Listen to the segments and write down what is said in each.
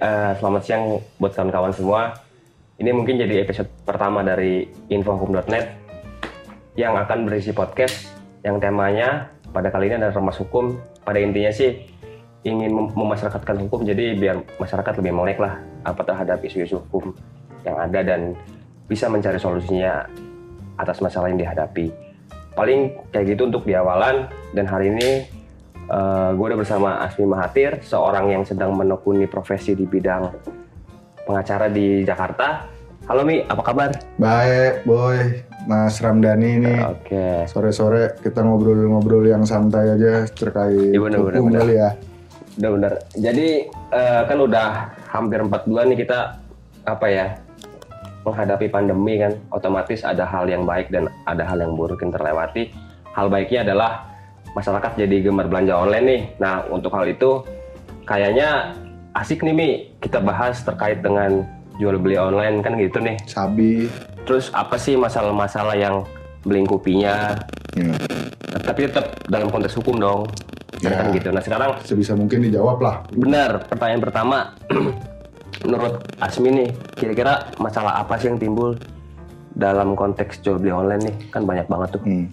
Eh, selamat siang buat kawan-kawan semua. Ini mungkin jadi episode pertama dari infohukum.net yang akan berisi podcast yang temanya pada kali ini adalah remas hukum. Pada intinya sih ingin mem- memasyarakatkan hukum jadi biar masyarakat lebih melek lah apa terhadap isu-isu hukum yang ada dan bisa mencari solusinya atas masalah yang dihadapi. Paling kayak gitu untuk di awalan dan hari ini gue udah bersama Asmi Mahathir, seorang yang sedang menekuni profesi di bidang pengacara di Jakarta. Halo Mi, apa kabar? Baik, boy. Mas Ramdhani ini Oke. sore-sore kita ngobrol-ngobrol yang santai aja terkait Iya, bener, hukum bener. kali ya. Udah bener. Jadi eh, kan udah hampir empat bulan nih kita apa ya menghadapi pandemi kan, otomatis ada hal yang baik dan ada hal yang buruk yang terlewati. Hal baiknya adalah masyarakat jadi gemar belanja online nih. Nah untuk hal itu kayaknya asik nih Mi kita bahas terkait dengan jual beli online kan gitu nih. Sabi. Terus apa sih masalah-masalah yang melingkupinya? Ya, Tapi tetap dalam konteks hukum dong. Ya. kan gitu. Nah sekarang sebisa mungkin dijawab lah. Benar, pertanyaan pertama menurut Asmi nih, kira-kira masalah apa sih yang timbul dalam konteks jual beli online nih? Kan banyak banget tuh. Hmm.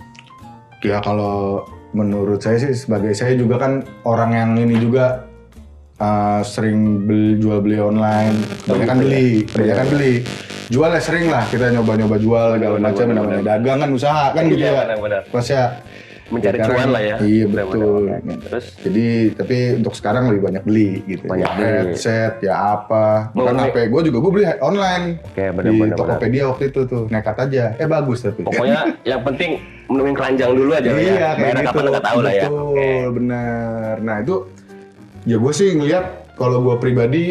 Ya kalau menurut saya sih sebagai saya juga kan orang yang ini juga uh, sering beli, jual beli online. Kebanyakan beli, kebanyakan beli. Jual ya sering lah kita nyoba-nyoba jual segala macam namanya dagang kan usaha kan gitu Iya, ya. benar-benar. Ya Mencari sekarang- cuan lah ya. Iya betul. Terus Jadi tapi untuk sekarang lebih banyak beli gitu. Banyak ya, beli. Headset ya apa. Bukan HP gue juga gue beli online oke di benar-benar. benar. Tokopedia waktu itu tuh nekat aja. Eh bagus tapi. Pokoknya yang penting menemuin keranjang dulu aja ya. iya kayak Bayar gitu. kapan nggak tahu lah ya. Betul Oke. benar. Nah itu ya gue sih ngeliat kalau gue pribadi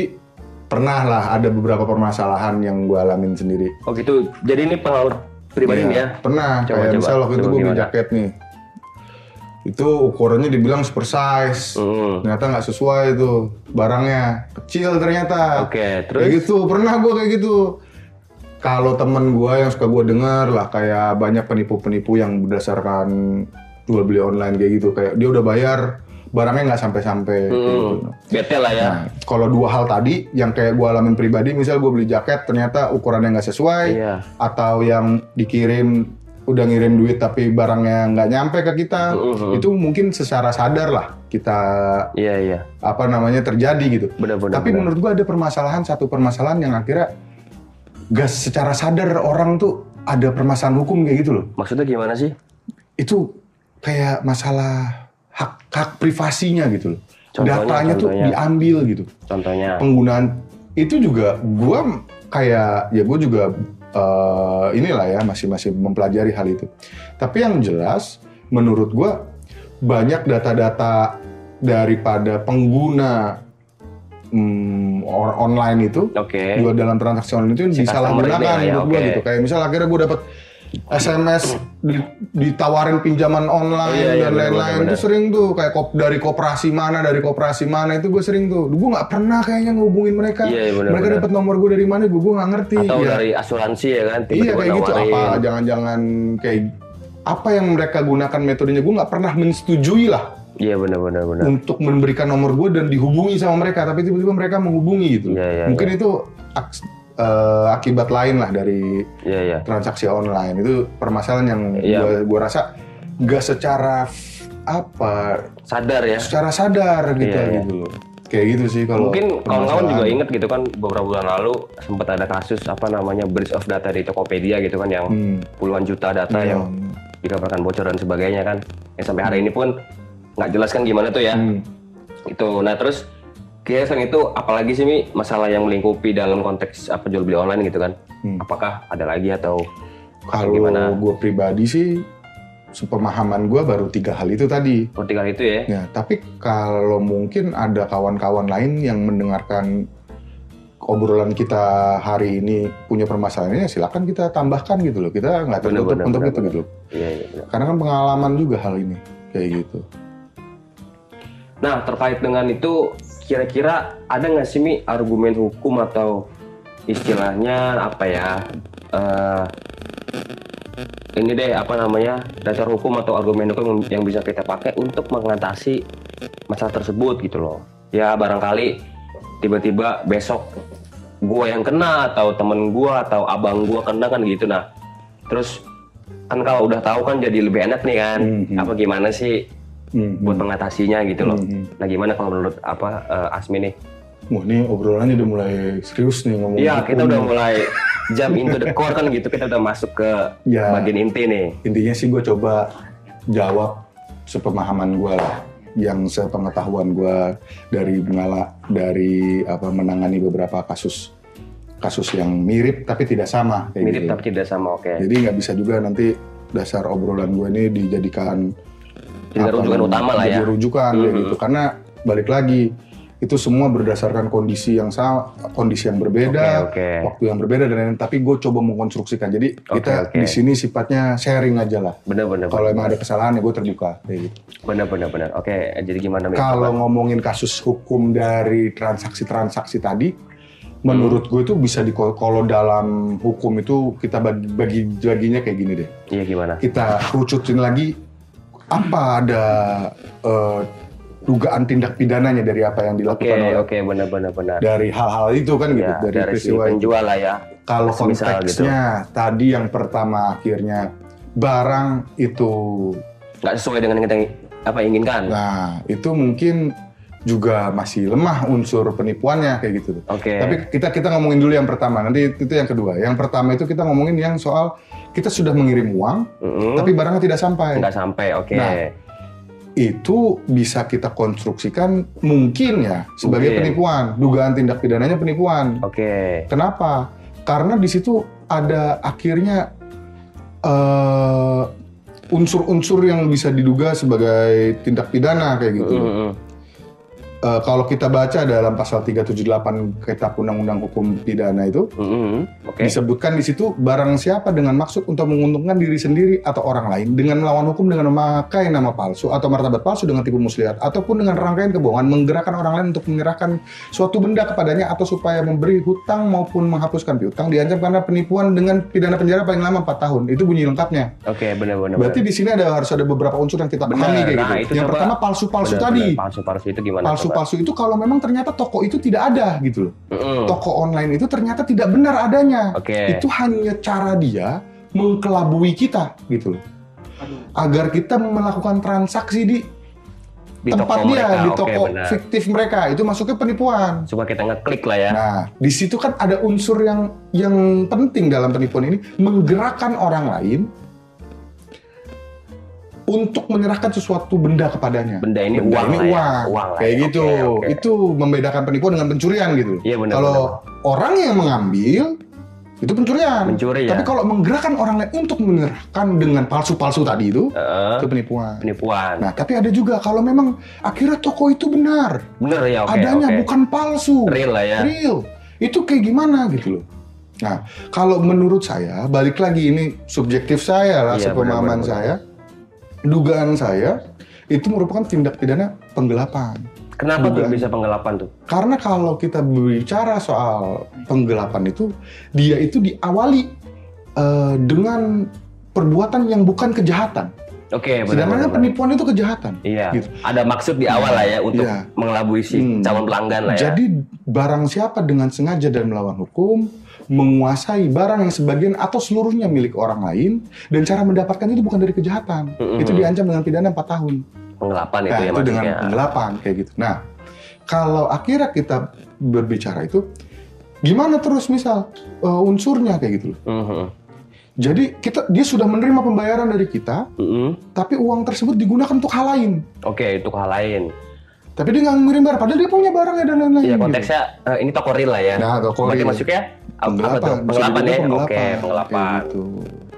pernah lah ada beberapa permasalahan yang gue alamin sendiri. Oh gitu. Jadi ini pengalaman pribadi nih ya. Pernah. Coba, kayak coba. misal waktu itu gue beli jaket nih. Itu ukurannya dibilang super size. Hmm. Ternyata nggak sesuai itu barangnya kecil ternyata. Oke, Kayak terus gitu pernah gue kayak gitu. Kalau temen gue yang suka gue denger lah kayak banyak penipu-penipu yang berdasarkan jual beli online kayak gitu kayak dia udah bayar barangnya nggak sampai-sampai kayak gitu. bete lah ya. Nah, kalau dua hal tadi yang kayak gue alamin pribadi, misal gue beli jaket ternyata ukurannya nggak sesuai, Iya. atau yang dikirim udah ngirim duit tapi barangnya nggak nyampe ke kita, itu mungkin secara sadar lah kita Iya iya. apa namanya terjadi gitu. Benar-benar. tapi menurut gue ada permasalahan satu permasalahan yang akhirnya gak secara sadar orang tuh ada permasalahan hukum kayak gitu loh. maksudnya gimana sih? Itu kayak masalah hak hak privasinya gitu loh. Contohnya, Datanya tuh contohnya. diambil gitu. Contohnya. penggunaan itu juga gua kayak ya gue juga eh, inilah ya masih masih mempelajari hal itu. Tapi yang jelas menurut gua banyak data-data daripada pengguna hmm, or- online itu Oke. juga dalam transaksi online itu Si disalahgunakan ya, menurut gua oke. gitu. Kayak misal akhirnya gue dapat SMS di- ditawarin pinjaman online Oh, iya, iya, dan lain-lain. itu sering tuh kayak kop dari koperasi mana dari koperasi mana itu gue sering tuh. Gue nggak pernah kayaknya ngehubungin mereka. Iya, iya, benar, mereka dapat nomor gue dari mana gue gue nggak ngerti. Atau ya. dari asuransi ya kan? iya Tiba-tiba kayak gitu. apa jangan-jangan kayak apa yang mereka gunakan metodenya gue nggak pernah mensetujui lah. Iya benar-benar benar. untuk memberikan nomor gue dan dihubungi sama mereka tapi tiba-tiba mereka menghubungi gitu. Iya, iya, mungkin itu eh, akibat lain lah dari Iya iya. transaksi online itu permasalahan yang Iya. gua, gua rasa gak secara apa Sadar ya. secara sadar gitu Iya, gitu loh kayak gitu sih kalau Mungkin kawan-kawan juga inget gitu kan beberapa bulan lalu sempat ada kasus apa namanya breach of data di Tokopedia gitu kan yang Hmm, puluhan juta data iya. yang dikabarkan bocor dan sebagainya kan. Yang sampai hari ini pun nggak jelas kan gimana tuh ya. Hmm. Itu. Nah terus kira selain itu apalagi sih Mi masalah yang melingkupi dalam konteks apa jual beli online gitu kan? Hmm. Apakah ada lagi atau kalau gimana? gue pribadi sih sepemahaman gua baru tiga hal itu tadi vertikal itu ya? ya tapi kalau mungkin ada kawan-kawan lain yang mendengarkan obrolan kita hari ini punya permasalahannya silakan kita tambahkan gitu loh kita nggak Bener, tertutup bener, untuk bener, itu gitu Iya iya. benar. karena kan pengalaman juga hal ini kayak gitu Nah terkait dengan itu kira-kira ada nggak sih Mi argumen hukum atau istilahnya apa ya? eh, ini deh apa namanya dasar hukum atau argumen hukum yang bisa kita pakai untuk mengatasi masalah tersebut gitu loh. Ya barangkali tiba-tiba besok gua yang kena atau temen gua atau abang gua kena kan gitu nah terus kan kalau udah tahu kan jadi lebih enak nih kan Mhm. apa gimana sih Hmm, buat mengatasinya gitu loh Mhm. nah gimana kalau menurut apa eh, Asmi nih Wah ini obrolannya udah mulai serius nih ngomong. Iya kita hukum. udah mulai jump into the core kan gitu kita udah masuk ke Ya. bagian inti nih Intinya sih gue coba jawab sepemahaman gue lah, yang sepengetahuan gue dari mengala dari apa menangani beberapa kasus kasus yang mirip tapi tidak sama kayak mirip gitu. tapi tidak sama oke Jadi nggak bisa juga nanti dasar obrolan gue ini dijadikan Jadi apa, rujukan utama lah jadi ya. rujukan kayak Mhm. gitu karena balik lagi itu semua berdasarkan kondisi yang sama kondisi yang berbeda Oke, oke. waktu yang berbeda dan lain-lain. tapi gue coba mengkonstruksikan jadi Oke, kita oke. di sini sifatnya sharing aja lah bener-bener kalau emang ada kesalahan ya gue terbuka kayak gitu oke jadi gimana kalau ngomongin kasus hukum dari transaksi-transaksi tadi menurut gue itu bisa di kalau dalam hukum itu kita bagi bagi baginya kayak gini deh iya gimana kita kerucutin lagi apa ada eh, dugaan tindak pidananya dari apa yang dilakukan oleh oke bener-bener benar dari hal-hal itu kan gitu ya, dari, dari, si peristiwa penjual lah ya. Kalau semisal konteksnya tadi yang pertama akhirnya barang itu, nggak sesuai dengan yang kita apa inginkan? Nah itu mungkin juga masih lemah unsur penipuannya kayak gitu. oke Tapi kita kita ngomongin dulu yang pertama, nanti itu yang kedua. Yang pertama itu kita ngomongin yang soal kita sudah mengirim uang, Mm-mm. tapi barangnya tidak sampai. nggak sampai oke Nah, itu bisa kita konstruksikan mungkin ya sebagai Mungkin. penipuan, dugaan tindak pidananya penipuan. oke Kenapa? Karena di situ ada akhirnya eh, unsur-unsur yang bisa diduga sebagai tindak pidana kayak gitu. Mm-mm. Eh, kalau kita baca dalam pasal 378 Kitab Undang-Undang Hukum Pidana itu Mm-mm. oke. disebutkan di situ barang siapa dengan maksud untuk menguntungkan diri sendiri atau orang lain dengan melawan hukum dengan memakai nama palsu atau martabat palsu dengan tipu muslihat ataupun dengan rangkaian kebohongan menggerakkan orang lain untuk menyerahkan suatu benda kepadanya atau supaya memberi hutang maupun menghapuskan piutang diancam karena penipuan dengan pidana penjara paling lama 4 tahun. Itu bunyi lengkapnya. Oke bener-bener berarti di sini ada harus ada beberapa unsur yang kita pahami kayak Nah, gitu. itu yang pertama palsu-palsu tadi. palsu-palsu itu gimana palsu-palsu itu kalau memang ternyata toko itu tidak ada gitu loh coba? Mm-mm. toko online itu ternyata tidak benar adanya. oke Itu hanya cara dia mengkelabui kita gitu loh. Agar kita melakukan transaksi di, di tempat toko dia, mereka di oke toko benar fiktif mereka. Itu masuknya penipuan. supaya kita ngeklik lah ya Nah, di situ kan ada unsur yang yang penting dalam penipuan ini menggerakkan orang lain untuk menyerahkan sesuatu benda kepadanya. benda ini Benda uang ini lah ya uang, uang lah kayak ya. gitu. Oke, oke. Itu membedakan penipuan dengan pencurian gitu. iya benar Kalau orang yang mengambil itu pencurian. mencuri ya Tapi kalau menggerakkan orang lain untuk menyerahkan dengan palsu-palsu tadi itu, Heeh, itu penipuan. penipuan Nah, tapi ada juga kalau memang akhirnya toko itu benar, bener ya oke adanya oke. bukan palsu, real lah ya real. Itu kayak gimana gitu loh. Nah, kalau menurut saya, balik lagi ini subjektif saya lah, Iya, sepemahaman saya, dugaan saya itu merupakan tindak pidana penggelapan. kenapa tuh Dugaan. bisa penggelapan tuh Karena kalau kita berbicara soal penggelapan itu, dia itu diawali eh, dengan perbuatan yang bukan kejahatan. oke benar Sedangkan benar, kan penipuan itu kejahatan. Iya, Gitu. ada maksud di awal lah ya untuk Iya. mengelabui si Hmm. calon pelanggan lah ya. Jadi barang siapa dengan sengaja dan melawan hukum menguasai barang yang sebagian atau seluruhnya milik orang lain dan cara mendapatkan itu bukan dari kejahatan. Mm-mm. Itu diancam dengan pidana 4 tahun. penggelapan Nah, itu ya itu dengan penggelapan kayak gitu. Nah, kalau akhirnya kita berbicara itu gimana terus misal eh, unsurnya kayak gitu loh. Mhm. Jadi kita dia sudah menerima pembayaran dari kita, Mhm. tapi uang tersebut digunakan untuk hal lain. Oke, itu hal lain. Tapi dia nggak ngirim barang, padahal dia punya barangnya dan lain-lain. Iya gitu. konteksnya eh, ini toko real lah ya. Nah, toko Berarti real. masuknya apa, apa tuh? penggelapan, bisa Penggelapan ya. penggelapan, Oke, kayak penggelapan. gitu.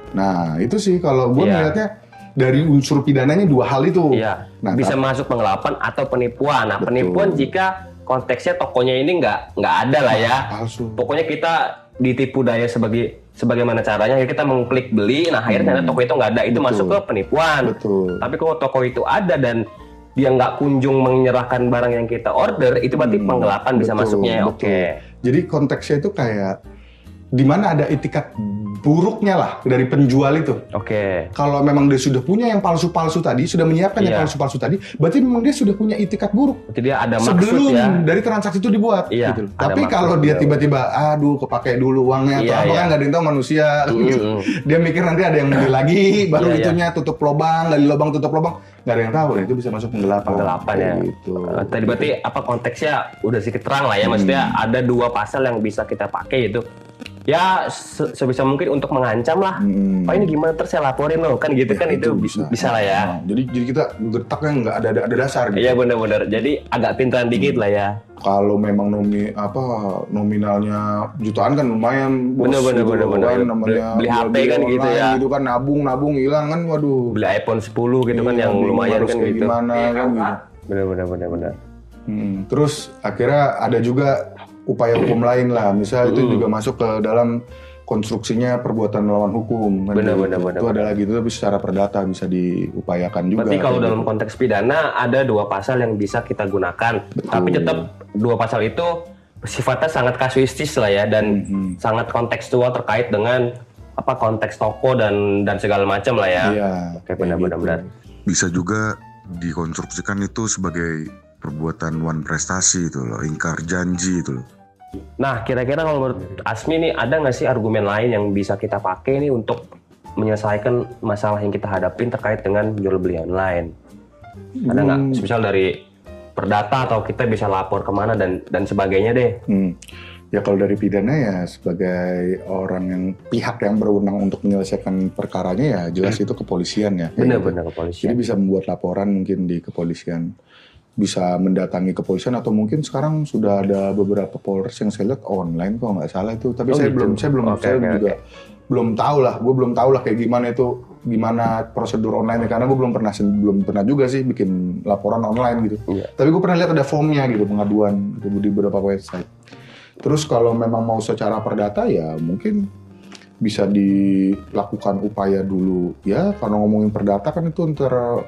Nah, itu sih kalau gue Iya. melihatnya dari unsur pidananya dua hal itu. Iya. Nah, Bisa tapi- masuk penggelapan atau penipuan. Nah, Betul. penipuan jika konteksnya tokonya ini nggak nggak ada lah ya. palsu. Pokoknya kita ditipu daya sebagai sebagaimana caranya kita mengklik beli nah akhirnya ternyata toko itu nggak ada itu Hmm. Betul. masuk ke penipuan Betul. tapi kalau toko itu ada dan dia nggak kunjung menyerahkan barang yang kita order itu berarti Hmm, penggelapan bisa betul, masuknya betul. oke Jadi konteksnya itu kayak di mana ada itikat buruknya lah dari penjual itu. Oke. Kalau memang dia sudah punya yang palsu-palsu tadi, sudah menyiapkan yang Iya. palsu-palsu tadi, berarti memang dia sudah punya itikat buruk Berarti dia ada maksud sebelum ya. dari transaksi itu dibuat. Iya, gitu. ada Tapi kalau dia tiba-tiba, aduh kepake dulu uangnya atau Iya, apa iya. kan nggak ada tahu manusia. Mm, gitu. Dia mikir nanti ada yang beli lagi, baru Iya, iya. itunya tutup lubang, gali lubang tutup lubang, nggak ada yang tahu. Dan itu bisa masuk penggelapan. Penggelapan ya. Kayak Gitu. Eh, tadi berarti apa konteksnya udah sedikit terang lah ya. Maksudnya Hmm. ada dua pasal yang bisa kita pakai itu. Ya se- sebisa mungkin untuk mengancam lah. Hmm. Pak ini gimana terus saya laporin loh kan gitu Ya, kan itu, bisa. bisa lah ya. Nah, jadi jadi kita gertaknya nggak ada ada dasar gitu. Iya benar-benar. Jadi agak pintaran dikit lah ya. Kalau memang nomi apa nominalnya jutaan kan lumayan bos Bener, bener, gitu bener, bener. kan namanya Beli- beli HP jual-beli kan gitu ya. gitu kan nabung nabung hilang kan waduh Beli iPhone 10 gitu kan Iya, yang bingung lumayan harus kan kayak gitu. gimana kan gitu Benar-benar benar-benar. Hmm, terus akhirnya ada juga upaya hukum lain lah misal itu Hmm. juga masuk ke dalam konstruksinya perbuatan melawan hukum Bener, gitu. bener, bener, itu ada lagi itu tapi secara perdata bisa diupayakan juga Berarti kalau dalam gitu. konteks pidana ada dua pasal yang bisa kita gunakan. Tapi tetap dua pasal itu sifatnya sangat kasuistis lah ya dan Mhm. sangat kontekstual terkait dengan apa konteks toko dan dan segala macam lah ya. iya Oke benar-benar gitu. benar. bisa juga dikonstruksikan itu sebagai perbuatan wan prestasi itu loh, ingkar janji itu loh. Nah, kira-kira kalau menurut Asmi nih ada nggak sih argumen lain yang bisa kita pakai nih untuk menyelesaikan masalah yang kita hadapin terkait dengan jual beli online? Ada nggak? Hmm. Misal dari perdata atau kita bisa lapor ke mana dan dan sebagainya deh. Hmm. Ya kalau dari pidana ya sebagai orang yang pihak yang berwenang untuk menyelesaikan perkaranya ya jelas itu kepolisian ya. Benar-benar Jadi kepolisian. bisa membuat laporan mungkin di kepolisian, bisa mendatangi kepolisian atau mungkin sekarang sudah ada beberapa polres yang saya lihat online kok nggak salah itu. Tapi Oh, saya gitu. belum, saya belum, Oke, saya oke, juga belum tahu lah. Gue belum tahu lah kayak gimana itu, gimana prosedur online karena gue belum pernah belum pernah juga sih bikin laporan online gitu. Iya. Tapi gue pernah lihat ada formnya gitu pengaduan gitu, di beberapa website. Terus kalau memang mau secara perdata ya mungkin bisa dilakukan upaya dulu ya karena ngomongin perdata kan itu antara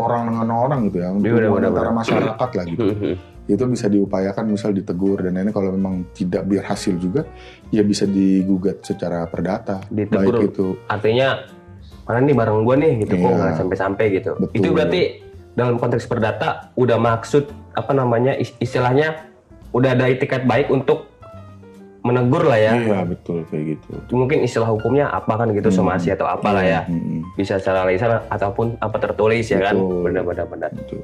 orang dengan orang gitu ya hubungan benar-benar. antara masyarakat lah gitu itu bisa diupayakan misal ditegur dan ini kalau memang tidak berhasil juga ya bisa digugat secara perdata Ditegur. baik itu Artinya mana nih barang gua nih gitu kok Iya. nggak sampai-sampai gitu. Betul. Itu berarti dalam konteks perdata udah maksud apa namanya is- istilahnya udah ada itikat baik untuk menegur lah ya. iya betul kayak gitu Mungkin istilah hukumnya apa kan gitu somasi atau apalah ya. Hmm, hmm. Bisa secara lisan ataupun apa tertulis ya kan. Betul. Benar-benar benar. Gitu.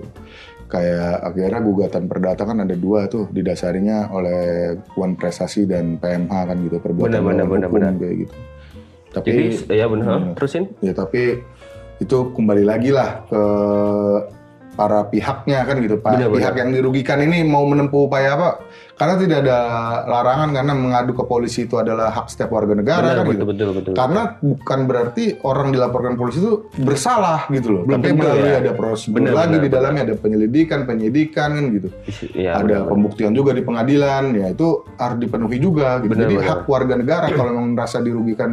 Kayak akhirnya gugatan perdata kan ada dua tuh didasarinya oleh Wan Prestasi dan PMH kan gitu perbuatan Benar, benar, benar, hukum benar. kayak gitu. Tapi Jadi ya benar. Hmm. Terusin. ya tapi itu kembali lagi lah ke para pihaknya kan gitu. Pak Benar, pihak benar. yang dirugikan ini mau menempuh upaya apa? Karena tidak ada larangan karena mengadu ke polisi itu adalah hak setiap warga negara Benar, kan betul, gitu. betul betul. Karena bukan berarti orang dilaporkan polisi itu bersalah gitu loh. Belum Tapi tentu melalui ya. ada prosedur Benar, lagi benar, di dalamnya ada penyelidikan, penyidikan kan gitu. Iya, ada benar, benar. pembuktian juga di pengadilan, ya itu harus dipenuhi juga. Gitu. Benar, Jadi benar. hak warga negara kalau memang merasa dirugikan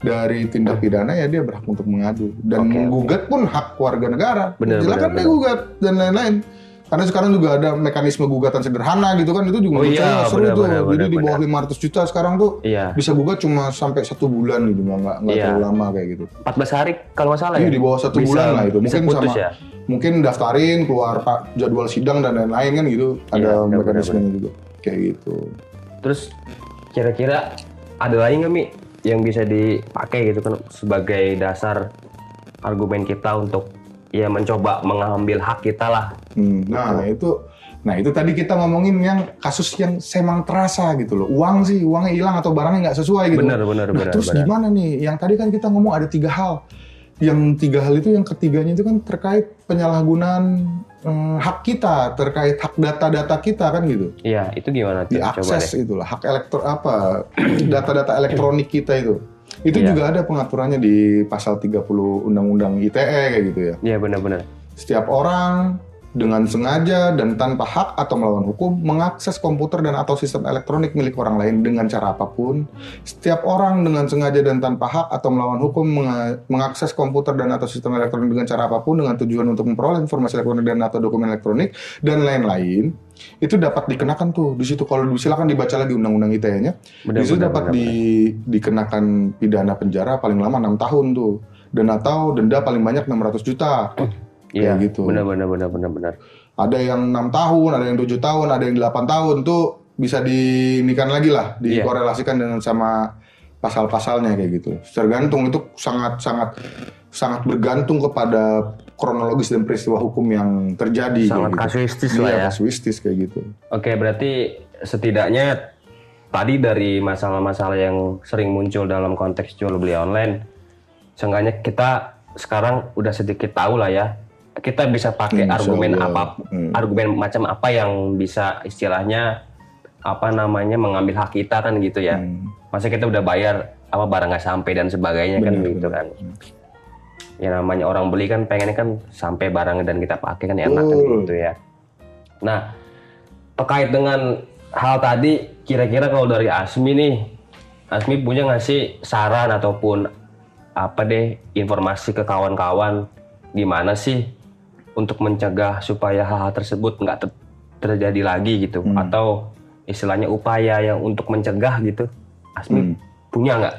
dari tindak pidana ya dia berhak untuk mengadu dan Oke, menggugat pun hak warga negara. Benar, Silakan dia gugat dan lain-lain. Karena sekarang juga ada mekanisme gugatan sederhana gitu kan itu juga Oh iya, seru benar, tuh. benar, Jadi benar, di bawah 500 juta sekarang tuh Iya. bisa gugat cuma sampai satu bulan gitu nggak nggak Iya. terlalu lama kayak gitu. 14 hari kalau nggak salah Iya ya. di bawah satu Bisa- bulan lah itu bisa mungkin putus sama ya. mungkin daftarin keluar pak jadwal sidang dan lain-lain kan gitu Iya, ada benar, mekanismenya juga kayak gitu. Terus kira-kira ada lagi nggak Mi yang bisa dipakai gitu kan sebagai dasar argumen kita untuk ya mencoba mengambil hak kita lah. Hmm, nah itu nah itu tadi kita ngomongin yang kasus yang semang terasa gitu loh uang sih uangnya hilang atau barangnya nggak sesuai gitu. Benar benar Nah, benar. terus benar. gimana nih? Yang tadi kan kita ngomong ada tiga hal. Yang tiga hal itu yang ketiganya itu kan terkait penyalahgunaan eh, hak kita, terkait hak data-data kita kan gitu. Iya itu gimana tuh? Coba Diakses itulah hak elektro apa data-data elektronik kita itu. Itu Iya. juga ada pengaturannya di pasal 30 Undang-Undang ITE kayak gitu ya. Iya benar-benar. Setiap orang dengan sengaja dan tanpa hak atau melawan hukum mengakses komputer dan atau sistem elektronik milik orang lain dengan cara apa pun. Setiap orang dengan sengaja dan tanpa hak atau melawan hukum menga- mengakses komputer dan atau sistem elektronik dengan cara apa pun dengan tujuan untuk memperoleh informasi elektronik dan atau dokumen elektronik dan lain-lain itu dapat dikenakan tuh di situ kalau silakan dibaca lagi undang-undang ITE-nya. Di situ dapat di, dikenakan pidana penjara paling lama enam tahun tuh dan atau denda paling banyak 600 juta. Iya, kayak gitu. Benar benar benar benar benar. Ada yang enam tahun, ada yang tujuh tahun, ada yang 8 tahun tuh bisa dinikan lagi lah, Iya. dikorelasikan dengan sama pasal-pasalnya kayak gitu. Tergantung itu sangat sangat sangat bergantung kepada kronologis dan peristiwa hukum yang terjadi. Sangat gitu. kasuistis Iya, lah ya. kasuistis kayak gitu. Oke, berarti setidaknya tadi dari masalah-masalah yang sering muncul dalam konteks jual beli online, seenggaknya kita sekarang udah sedikit tahu lah ya. Kita bisa pakai Insya argumen Allah. apa, Hmm. argumen macam apa yang bisa istilahnya apa namanya mengambil hak kita kan gitu ya. Hmm. Masa kita udah bayar apa barang nggak sampai dan sebagainya kan Benar, gitu kan. Ya namanya orang beli kan pengennya kan sampai barang dan kita pakai kan enak kan gitu ya. Nah, terkait dengan hal tadi kira-kira kalau dari Asmi nih, Asmi punya nggak sih saran ataupun apa deh informasi ke kawan-kawan gimana sih untuk mencegah supaya hal-hal tersebut nggak ter- terjadi lagi gitu Hmm. atau istilahnya upaya yang untuk mencegah gitu Asmi Hmm. punya nggak?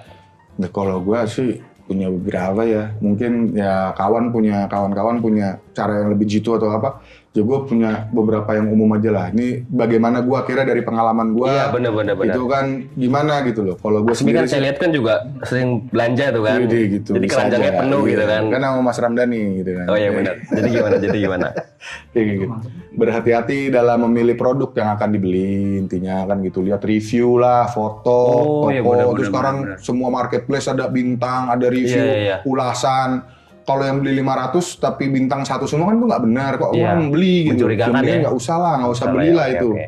Nah, kalau gua sih punya beberapa ya. Mungkin ya kawan punya kawan-kawan punya cara yang lebih jitu atau apa. Ya gue punya beberapa yang umum aja lah. Ini bagaimana gua akhirnya dari pengalaman gua Iya benar-benar benar. itu kan gimana gitu loh. Kalau gue Asmi sendiri kan saya lihat kan juga sering belanja tuh kan. Jadi gitu. Jadi keranjangnya aja. penuh Iya. gitu kan. Kan sama Mas Ramdhani gitu kan. Oh iya benar. Jadi gimana? Jadi gimana? Kayak gitu. Berhati-hati dalam memilih produk yang akan dibeli intinya kan gitu. Lihat review lah, foto, Oh, toko. iya, benar, Terus benar, sekarang benar, semua marketplace ada bintang, ada review, Iya, iya, iya. ulasan. Kalau yang beli 500 tapi bintang satu semua kan itu nggak benar kok Iya. orang beli gitu. Mendingan ya. nggak usah lah, nggak usah Salah beli ya, lah oke, itu. oke.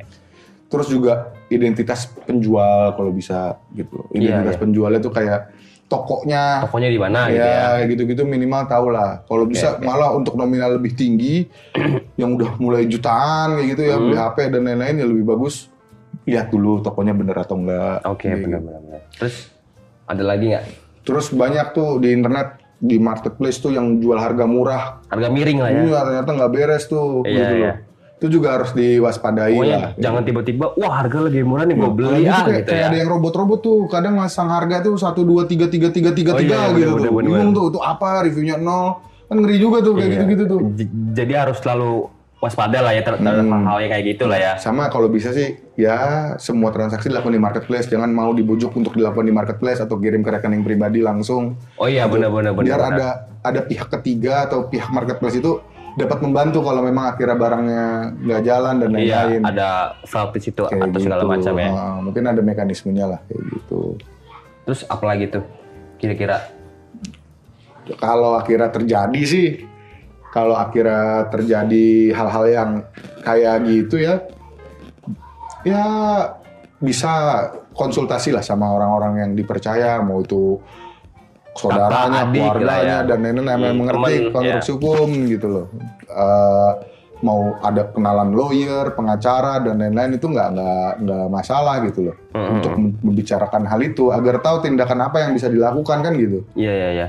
Terus juga identitas penjual kalau bisa gitu. Identitas iya. penjualnya tuh kayak tokonya, Tokonya di mana gitu ya, ya? kayak gitu-gitu minimal tahu lah. Kalau bisa oke. malah untuk nominal lebih tinggi, yang udah mulai jutaan kayak gitu ya, Hmm. beli HP dan lain-lain ya lebih bagus. Lihat dulu tokonya bener atau enggak. Oke, Kayak gitu. benar-benar. benar. Terus ada lagi nggak? Terus banyak tuh di internet di marketplace tuh yang jual harga murah. Harga miring lah ya. Iya ternyata nggak beres tuh. Iya, gitu iya. loh. Itu juga harus diwaspadai Pokoknya lah. jangan tiba-tiba, wah harga lagi murah nih, gue beli ah kayak, gitu kayak ya. ada yang robot-robot tuh kadang masang harga tuh satu dua tiga tiga tiga tiga Oh tiga iya, gitu bener, tuh bener, bingung bener. tuh itu apa reviewnya nol kan ngeri juga tuh kayak Iya. gitu gitu tuh Jadi harus selalu waspada lah ya terhadap Hmm. hal-hal yang kayak gitu lah ya. sama kalau bisa sih ya semua transaksi dilakukan di marketplace jangan mau dibujuk untuk dilakukan di marketplace atau kirim ke rekening pribadi langsung Oh iya benar-benar benar. biar benar. ada ada pihak ketiga atau pihak marketplace itu dapat membantu kalau memang akhirnya barangnya nggak jalan dan Iya, lain-lain ada fraud di situ Kayak atau segala gitu. macam ya. Ah, mungkin ada mekanismenya lah kayak gitu Terus apalagi tuh kira-kira kalau akhirnya terjadi sih kalau akhirnya terjadi hal-hal yang kayak gitu ya ya bisa konsultasi lah sama orang-orang yang dipercaya mau itu saudaranya, keluarganya ya. dan lain-lain yang Hmm, mengerti konstruksi hukum gitu loh. Eh, mau ada kenalan lawyer, pengacara dan lain-lain itu nggak nggak nggak masalah gitu loh Hmm, untuk membicarakan hal itu agar tahu tindakan apa yang bisa dilakukan kan gitu. Iya iya iya.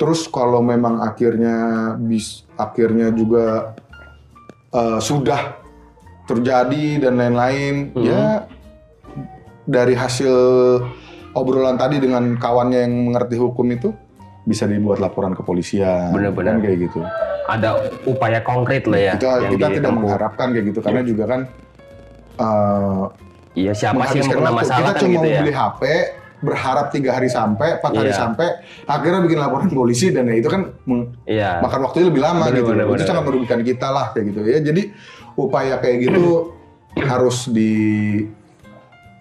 Terus kalau memang akhirnya bis akhirnya juga eh, sudah terjadi dan lain-lain, Mhm. ya dari hasil obrolan tadi dengan kawannya yang mengerti hukum itu bisa dibuat laporan ke polisian, Benar-benar. kan kayak gitu. Ada upaya konkret lah ya. kita yang kita tidak mengharapkan kayak gitu karena juga kan eh, Iya siapa sih yang pernah masalah kita kan cuma gitu mau ya. beli HP berharap tiga hari sampai, empat hari Iya. sampai, akhirnya bikin laporan polisi dan ya itu kan Iya. makan waktunya lebih lama Bener, gitu. bener, itu bener. sangat merugikan kita lah kayak gitu ya. Jadi upaya kayak gitu harus di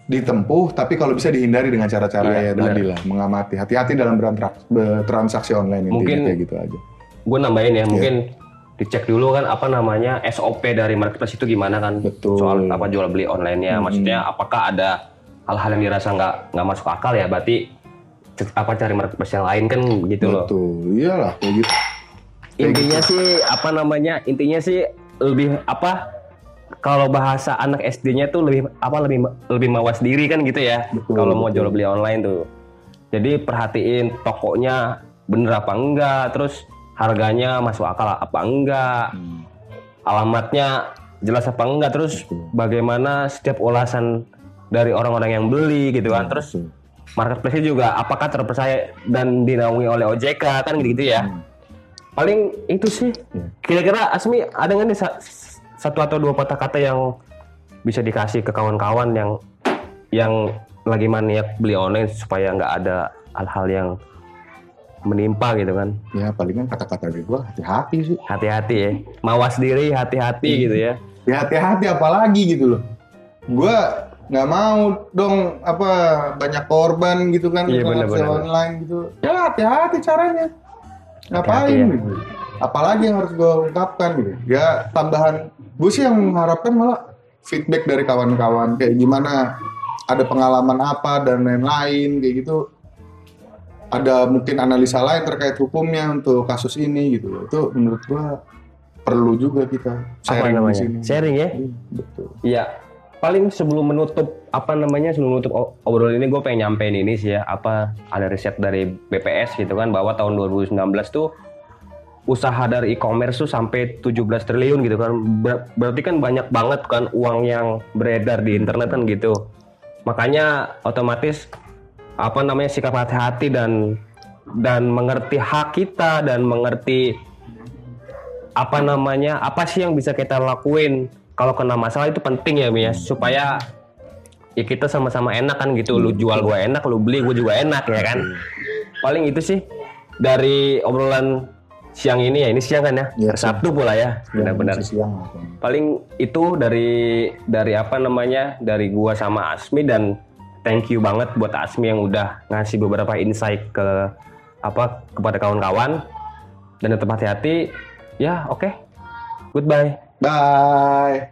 ditempuh, tapi kalau bisa dihindari dengan cara-cara Iya, ya bener. tadi lah, mengamati, hati-hati dalam bertransaksi online intinya Mungkin- kayak gitu aja. Gue nambahin ya, mungkin dicek dulu kan apa namanya SOP dari marketplace itu gimana kan Betul. soal apa jual beli online-nya. Hmm. Maksudnya apakah ada hal-hal yang dirasa nggak nggak masuk akal ya? Berarti apa cari marketplace yang lain kan gitu loh. Betul, iyalah kayak gitu. Intinya sih apa namanya? Intinya sih lebih apa? Kalau bahasa anak SD-nya tuh lebih apa lebih lebih mawas diri kan gitu ya. Kalau mau jual beli online tuh. Jadi perhatiin tokonya bener apa enggak, terus harganya masuk akal apa enggak, Hmm. alamatnya jelas apa enggak terus bagaimana setiap ulasan dari orang-orang yang beli gitu kan. Terus marketplace juga apakah terpercaya dan dinaungi oleh OJK kan gitu-gitu ya. Paling itu sih. Kira-kira Asmi ada nggak nih sa- satu atau dua patah kata yang bisa dikasih ke kawan-kawan yang yang lagi maniak beli online supaya nggak ada hal-hal yang menimpa gitu kan? Ya palingan kata-kata dari gue hati-hati sih. hati-hati ya. Mawas diri hati-hati gitu ya. Ya hati-hati apalagi gitu loh. Gue nggak mau dong apa banyak korban gitu kan Iya, dengan bener-bener. sale online gitu. Ya hati-hati caranya. Ngapain Hati-hati ya. gitu. Apalagi yang harus gue ungkapkan gitu. Ya tambahan. Gue sih yang mengharapkan malah feedback dari kawan-kawan kayak gimana ada pengalaman apa dan lain-lain kayak gitu. Ada mungkin analisa lain terkait hukumnya untuk kasus ini gitu loh. Itu menurut gua perlu juga kita apa sharing di sini. sharing ya Iya, Betul. Iya, paling sebelum menutup apa namanya sebelum menutup obrolan ini gue pengen nyampein ini sih ya apa ada riset dari BPS gitu kan bahwa tahun 2019 tuh usaha dari e-commerce tuh sampai 17 triliun gitu kan. Ber- berarti kan banyak banget kan uang yang beredar di internet kan gitu. Makanya otomatis apa namanya sikap hati-hati dan dan mengerti hak kita dan mengerti apa namanya apa sih yang bisa kita lakuin kalau kena masalah itu penting ya Mi ya. Supaya ya kita sama-sama enak kan gitu. Lu jual gua enak lu beli gua juga enak ya kan? Paling itu sih dari obrolan siang ini ya. Ini siang kan ya, Iya, Sabtu pula ya benar-benar. siang paling itu dari dari apa namanya dari gua sama Asmi dan thank you banget buat Asmi yang udah ngasih beberapa insight ke apa kepada kawan-kawan. Dan tetap hati-hati. Ya oke. Goodbye Bye.